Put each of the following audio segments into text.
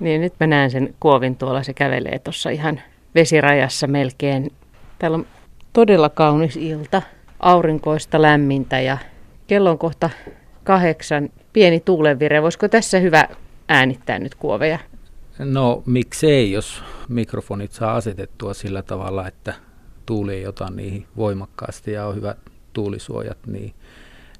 Niin nyt mä näen sen kuovin tuolla, se kävelee tuossa ihan vesirajassa melkein. Täällä on todella kaunis ilta, aurinkoista lämmintä ja kello on kohta kahdeksan, pieni tuulenvire. Voisiko tässä hyvä äänittää nyt kuoveja? No miksei, jos mikrofonit saa asetettua sillä tavalla, että tuuli ei ota niihin voimakkaasti ja on hyvät tuulisuojat, niin,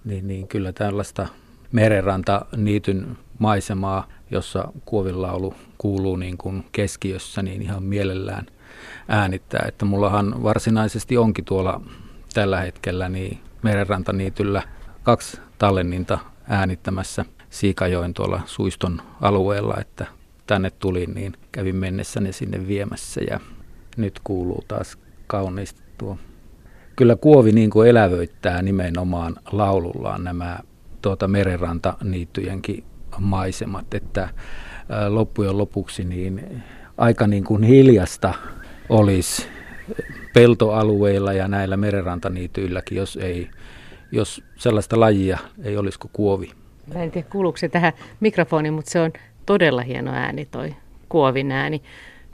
niin, niin kyllä tällaista merenranta niityn maisemaa, jossa kuovilaulu kuuluu niin kuin keskiössä, niin ihan mielellään äänittää. Että mullahan varsinaisesti onkin tuolla tällä hetkellä niin merenrantaniityllä kaksi tallenninta äänittämässä Siikajoen tuolla Suiston alueella, että tänne tulin, niin kävin mennessä ne sinne viemässä ja nyt kuuluu taas kauniisti tuo. Kyllä Kuovi niin kuin elävöittää nimenomaan laulullaan nämä tuota merenrantaniittyjenkin maisemat, että loppujen lopuksi niin aika niin kuin hiljasta olisi peltoalueilla ja näillä merenrantaniityilläkin, jos, ei, jos sellaista lajia ei olisi kuin kuovi. Mä en tiedä kuuluuko se tähän mikrofoniin, mutta se on todella hieno ääni toi kuovin ääni.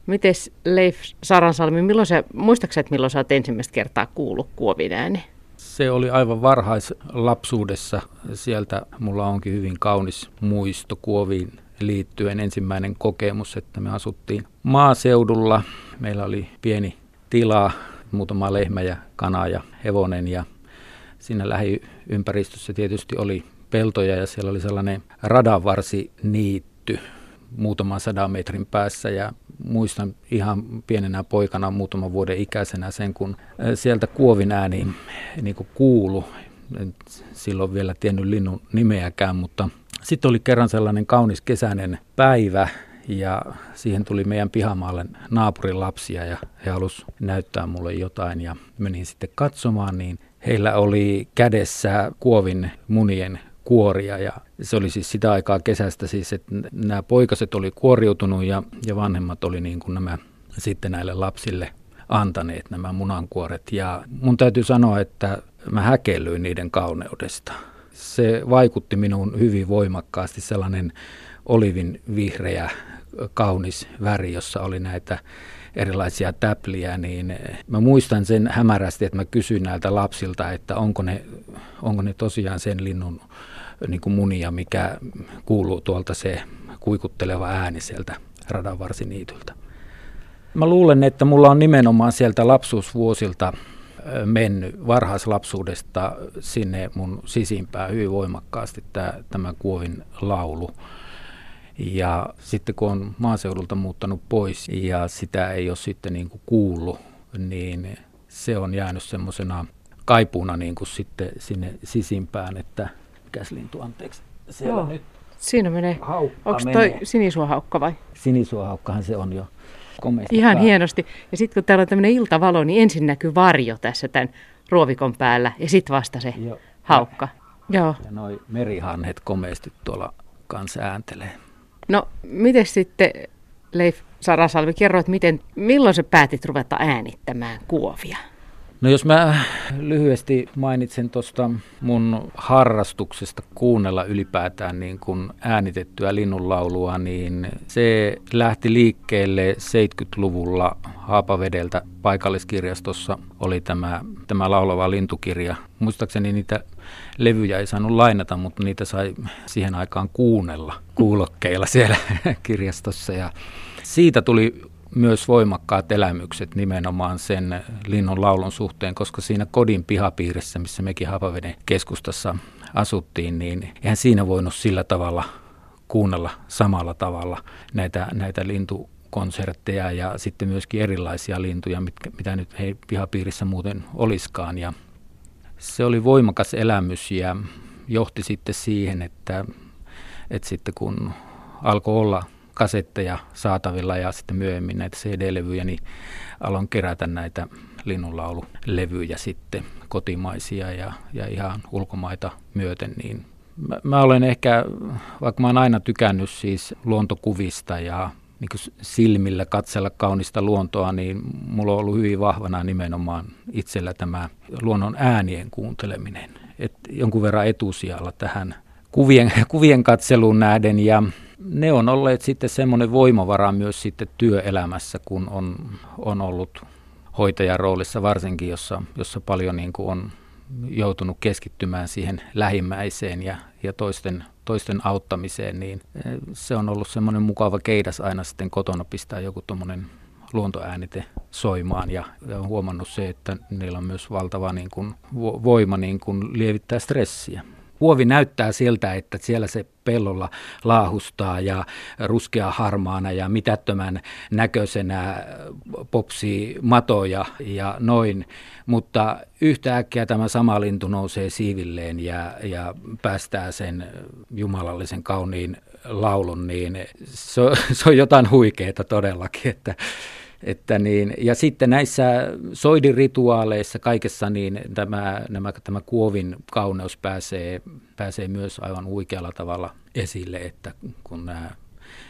Mites Leif Saransalmi, milloin sä, muistaaksä, että milloin sä oot ensimmäistä kertaa kuullut kuovin ääni? Se oli aivan varhaislapsuudessa. Sieltä mulla onkin hyvin kaunis muisto kuoviin liittyen. Ensimmäinen kokemus, että me asuttiin maaseudulla. Meillä oli pieni tila, muutama lehmä ja kana ja hevonen ja siinä lähiympäristössä tietysti oli peltoja ja siellä oli sellainen radanvarsi niitty muutaman sadan metrin päässä ja muistan ihan pienenä poikana muutaman vuoden ikäisenä sen, kun sieltä kuovin ääni niin kuulu. En silloin vielä tiennyt linnun nimeäkään, mutta sitten oli kerran sellainen kaunis kesäinen päivä ja siihen tuli meidän pihamaalle naapurin lapsia ja he halusivat näyttää mulle jotain ja menin sitten katsomaan, niin heillä oli kädessä kuovin munien kuoria ja se oli siis sitä aikaa kesästä siis, että nämä poikaset oli kuoriutunut ja, ja vanhemmat oli niin kuin nämä sitten näille lapsille antaneet nämä munankuoret ja mun täytyy sanoa, että mä häkellyin niiden kauneudesta. Se vaikutti minuun hyvin voimakkaasti sellainen olivin vihreä kaunis väri, jossa oli näitä erilaisia täpliä, niin mä muistan sen hämärästi, että mä kysyin näiltä lapsilta, että onko ne, onko ne tosiaan sen linnun niin kuin munia, mikä kuuluu tuolta se kuikutteleva ääni sieltä radanvarsiniityltä. Mä luulen, että mulla on nimenomaan sieltä lapsuusvuosilta mennyt varhaislapsuudesta sinne mun sisimpään hyvin voimakkaasti tämä, tämä Kuovin laulu. Ja sitten kun on maaseudulta muuttanut pois ja sitä ei ole sitten niin kuin kuullut, niin se on jäänyt semmoisena kaipuuna niin kuin sitten sinne sisimpään, että mikäs lintu, anteeksi. Siellä Joo. nyt Siinä menee. Haukka Onko toi sinisuohaukka vai? Sinisuohaukkahan se on jo komeasti. Ihan pää. hienosti. Ja sitten kun täällä on tämmöinen iltavalo, niin ensin näkyy varjo tässä tämän ruovikon päällä ja sitten vasta se Joo. haukka. Ja, Joo. Ja noi merihanhet komeasti tuolla kanssa ääntelee. No, miten sitten Leif Sarasalvi, kerro, että miten, milloin sä päätit ruveta äänittämään kuovia? No jos mä lyhyesti mainitsen tuosta mun harrastuksesta kuunnella ylipäätään niin kuin äänitettyä linnunlaulua, niin se lähti liikkeelle 70-luvulla Haapavedeltä paikalliskirjastossa oli tämä, tämä laulava lintukirja. Muistaakseni niitä levyjä ei saanut lainata, mutta niitä sai siihen aikaan kuunnella kuulokkeilla siellä kirjastossa. Ja siitä tuli myös voimakkaat elämykset nimenomaan sen linnun laulun suhteen, koska siinä kodin pihapiirissä, missä mekin Hapaveden keskustassa asuttiin, niin eihän siinä voinut sillä tavalla kuunnella samalla tavalla näitä, näitä lintu konsertteja ja sitten myöskin erilaisia lintuja, mitkä, mitä nyt ei pihapiirissä muuten oliskaan. Ja se oli voimakas elämys ja johti sitten siihen, että, että sitten kun alkoi olla kasetteja saatavilla ja sitten myöhemmin näitä CD-levyjä, niin aloin kerätä näitä linnunlaululevyjä sitten kotimaisia ja, ja ihan ulkomaita myöten, niin mä, mä olen ehkä, vaikka mä oon aina tykännyt siis luontokuvista ja niin silmillä katsella kaunista luontoa, niin mulla on ollut hyvin vahvana nimenomaan itsellä tämä luonnon äänien kuunteleminen. Et jonkun verran etusijalla tähän kuvien, kuvien katseluun nähden ja ne on olleet sitten semmoinen voimavara myös sitten työelämässä, kun on, on ollut hoitajan roolissa varsinkin, jossa, jossa paljon niin kuin on joutunut keskittymään siihen lähimmäiseen ja, ja toisten, toisten auttamiseen, niin eh, se on ollut semmoinen mukava keidas aina sitten kotona pistää joku tuommoinen luontoäänite soimaan ja, ja on huomannut se, että niillä on myös valtava niin kuin, voima niin kuin lievittää stressiä. Huovi näyttää siltä, että siellä se pellolla laahustaa ja ruskea harmaana ja mitättömän näköisenä popsii matoja ja noin, mutta yhtäkkiä tämä sama lintu nousee siivilleen ja, ja päästää sen jumalallisen kauniin laulun, niin se, se on jotain huikeaa todellakin, että että niin, ja sitten näissä soidin-rituaaleissa kaikessa niin tämä, nämä, tämä kuovin kauneus pääsee, pääsee myös aivan huikealla tavalla esille, että kun nämä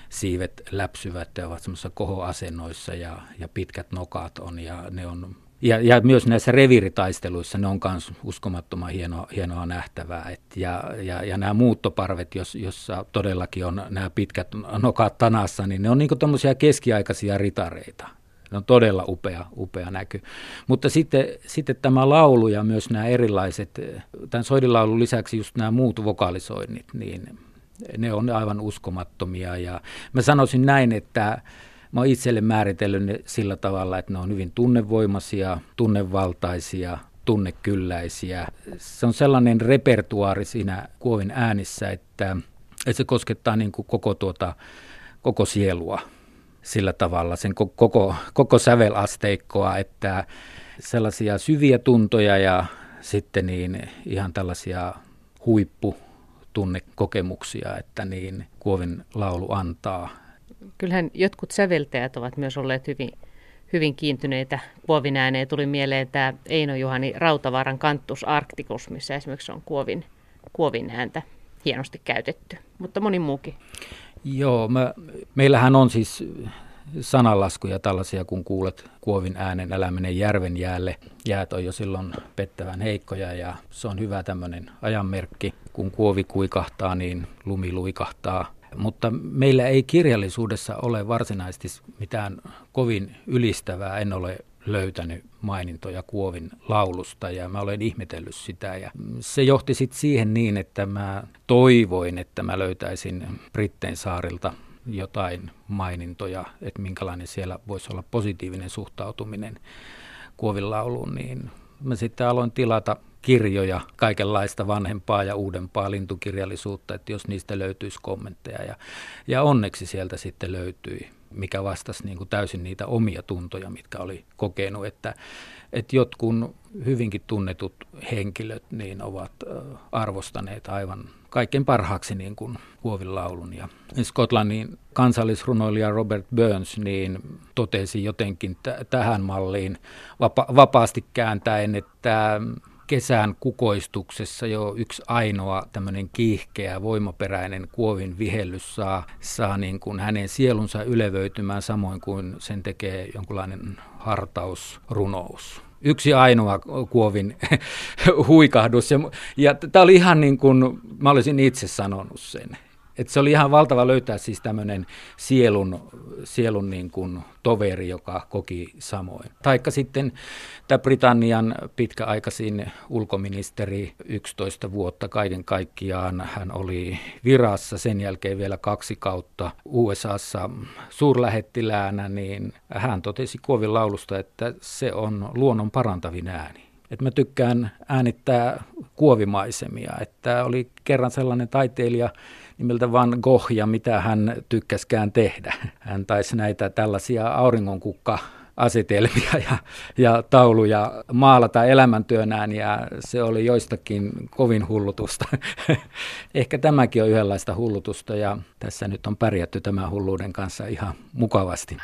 siivet läpsyvät ja ovat semmoisissa kohoasennoissa ja, ja pitkät nokat on ja ne on ja, ja myös näissä reviiritaisteluissa ne on myös uskomattoman hienoa, hienoa nähtävää. Et ja, ja, ja nämä muuttoparvet, jos, jossa todellakin on nämä pitkät nokat tanassa, niin ne on niin tuommoisia keskiaikaisia ritareita. Ne on todella upea, upea näky. Mutta sitten, sitten tämä laulu ja myös nämä erilaiset, tämän soidilaulun lisäksi just nämä muut vokalisoinnit, niin ne on aivan uskomattomia. Ja mä sanoisin näin, että mä oon itselle määritellyt ne sillä tavalla, että ne on hyvin tunnevoimaisia, tunnevaltaisia, tunnekylläisiä. Se on sellainen repertuaari siinä kuovin äänissä, että, että se koskettaa niin kuin koko, tuota, koko sielua sillä tavalla, sen koko, koko sävelasteikkoa, että sellaisia syviä tuntoja ja sitten niin ihan tällaisia huipputunnekokemuksia, että niin Kuovin laulu antaa. Kyllähän jotkut säveltäjät ovat myös olleet hyvin, hyvin kiintyneitä Kuovin ääneen. Tuli mieleen tämä Eino Juhani Rautavaaran Kanttus Arcticus, missä esimerkiksi on Kuovin, Kuovin ääntä hienosti käytetty, mutta moni muukin. Joo, mä, meillähän on siis sananlaskuja tällaisia, kun kuulet kuovin äänen, älä mene järven jäälle. Jäät on jo silloin pettävän heikkoja ja se on hyvä tämmöinen ajanmerkki. Kun kuovi kuikahtaa, niin lumi luikahtaa. Mutta meillä ei kirjallisuudessa ole varsinaisesti mitään kovin ylistävää. En ole löytänyt mainintoja Kuovin laulusta ja mä olen ihmetellyt sitä. Ja se johti sitten siihen niin, että mä toivoin, että mä löytäisin Brittein saarilta jotain mainintoja, että minkälainen siellä voisi olla positiivinen suhtautuminen Kuovin lauluun, niin mä sitten aloin tilata kirjoja, kaikenlaista vanhempaa ja uudempaa lintukirjallisuutta, että jos niistä löytyisi kommentteja. Ja, ja onneksi sieltä sitten löytyi, mikä vastasi niin kuin täysin niitä omia tuntoja, mitkä oli kokenut, että, että jotkun hyvinkin tunnetut henkilöt niin ovat arvostaneet aivan kaikkein parhaaksi niin kuin Huovin laulun. Ja Skotlannin kansallisrunoilija Robert Burns niin totesi jotenkin t- tähän malliin vapa- vapaasti kääntäen, että kesän kukoistuksessa jo yksi ainoa tämmöinen kiihkeä, voimaperäinen kuovin vihellys saa, saa niin kuin hänen sielunsa ylevöitymään samoin kuin sen tekee jonkunlainen hartausrunous yksi ainoa kuovin huikahdus. Ja, ja tämä oli ihan niin kuin mä olisin itse sanonut sen. Et se oli ihan valtava löytää siis tämmöinen sielun, sielun niin kuin toveri, joka koki samoin. Taikka sitten tämä Britannian pitkäaikaisin ulkoministeri 11 vuotta kaiken kaikkiaan. Hän oli virassa sen jälkeen vielä kaksi kautta USAssa suurlähettiläänä, niin hän totesi Kuovin laulusta, että se on luonnon parantavin ääni. Et mä tykkään äänittää kuovimaisemia. Että oli kerran sellainen taiteilija, nimeltä Van Gogh ja mitä hän tykkäskään tehdä. Hän taisi näitä tällaisia auringonkukka asetelmia ja, ja tauluja maalata elämäntyönään ja se oli joistakin kovin hullutusta. Ehkä tämäkin on yhdenlaista hullutusta ja tässä nyt on pärjätty tämän hulluuden kanssa ihan mukavasti.